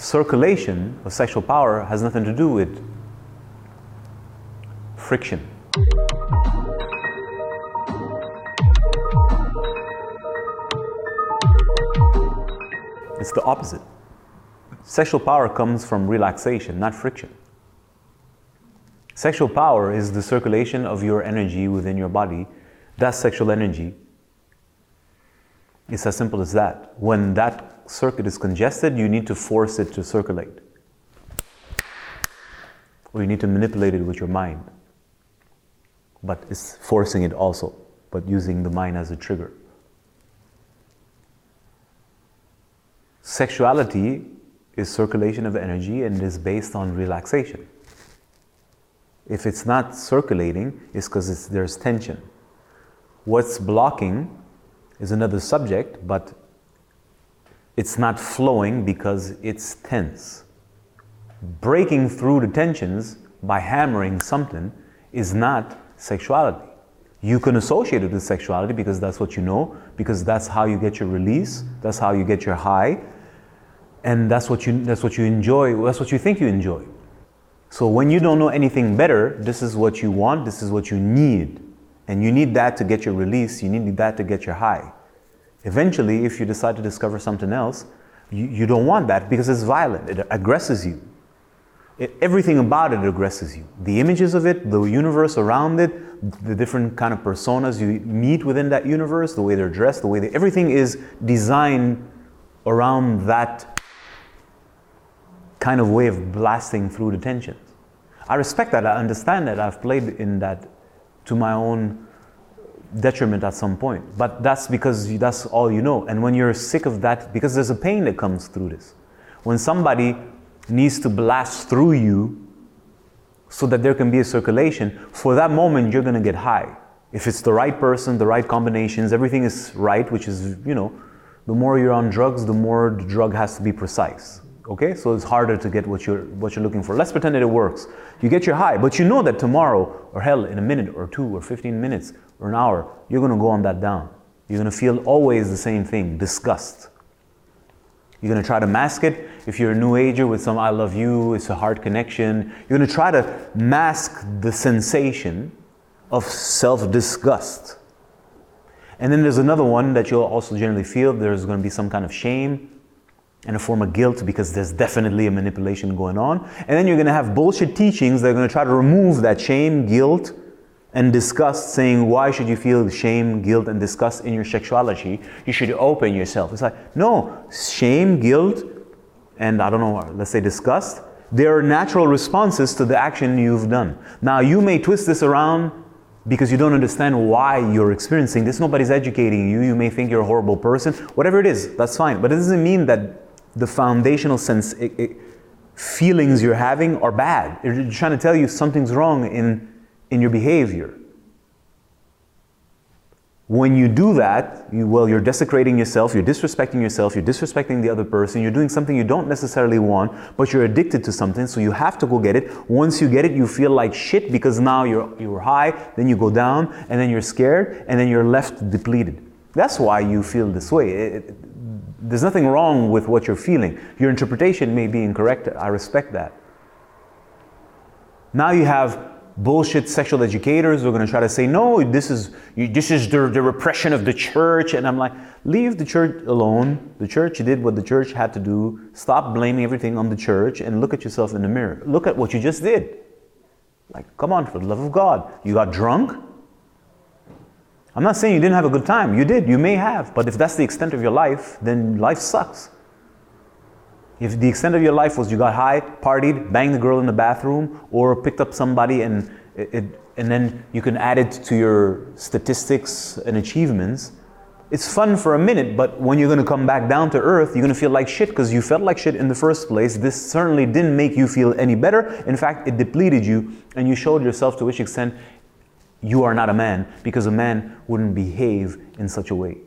circulation of sexual power has nothing to do with friction. It's the opposite. Sexual power comes from relaxation, not friction. Sexual power is the circulation of your energy within your body. That's sexual energy. It's as simple as that. When that circuit is congested, you need to force it to circulate. Or you need to manipulate it with your mind. But it's forcing it also, but using the mind as a trigger. Sexuality is circulation of energy and is based on relaxation. If it's not circulating, it's because there's tension. What's blocking is another subject, but it's not flowing because it's tense. Breaking through the tensions by hammering something is not sexuality. You can associate it with sexuality because that's what you know, because that's how you get your release, that's how you get your high, and that's what you that's what you enjoy, that's what you think you enjoy. So when you don't know anything better, this is what you want, this is what you need. And you need that to get your release, you need that to get your high. Eventually, if you decide to discover something else, you, you don't want that because it's violent, it aggresses you. It, everything about it aggresses you. The images of it, the universe around it, the different kind of personas you meet within that universe, the way they're dressed, the way they, everything is designed around that kind of way of blasting through the tensions. I respect that, I understand that, I've played in that to my own detriment at some point. But that's because that's all you know. And when you're sick of that, because there's a pain that comes through this. When somebody needs to blast through you so that there can be a circulation, for that moment you're going to get high. If it's the right person, the right combinations, everything is right, which is, you know, the more you're on drugs, the more the drug has to be precise. Okay? So it's harder to get what you're what you're looking for. Let's pretend that it works. You get your high, but you know that tomorrow or hell in a minute or 2 or 15 minutes or an hour, you're going to go on that down. You're going to feel always the same thing, disgust. You're going to try to mask it. If you're a new ager with some I love you, it's a heart connection, you're going to try to mask the sensation of self disgust. And then there's another one that you'll also generally feel there's going to be some kind of shame and a form of guilt because there's definitely a manipulation going on. And then you're going to have bullshit teachings that are going to try to remove that shame, guilt, and disgust, saying, Why should you feel shame, guilt, and disgust in your sexuality? You should open yourself. It's like, no, shame, guilt, and I don't know, let's say disgust, they are natural responses to the action you've done. Now, you may twist this around because you don't understand why you're experiencing this. Nobody's educating you. You may think you're a horrible person. Whatever it is, that's fine. But it doesn't mean that the foundational sense it, it, feelings you're having are bad. They're trying to tell you something's wrong in, in your behavior. When you do that, you, well, you're desecrating yourself, you're disrespecting yourself, you're disrespecting the other person, you're doing something you don't necessarily want, but you're addicted to something, so you have to go get it. Once you get it, you feel like shit because now you're, you're high, then you go down, and then you're scared, and then you're left depleted. That's why you feel this way. It, there's nothing wrong with what you're feeling. Your interpretation may be incorrect. I respect that. Now you have bullshit sexual educators who are going to try to say, no, this is, this is the, the repression of the church. And I'm like, leave the church alone. The church did what the church had to do. Stop blaming everything on the church and look at yourself in the mirror. Look at what you just did. Like, come on, for the love of God. You got drunk? I'm not saying you didn't have a good time. You did. You may have. But if that's the extent of your life, then life sucks. If the extent of your life was you got high, partied, banged the girl in the bathroom, or picked up somebody and it, and then you can add it to your statistics and achievements, it's fun for a minute, but when you're going to come back down to earth, you're going to feel like shit because you felt like shit in the first place. This certainly didn't make you feel any better. In fact, it depleted you, and you showed yourself to which extent you are not a man because a man wouldn't behave in such a way.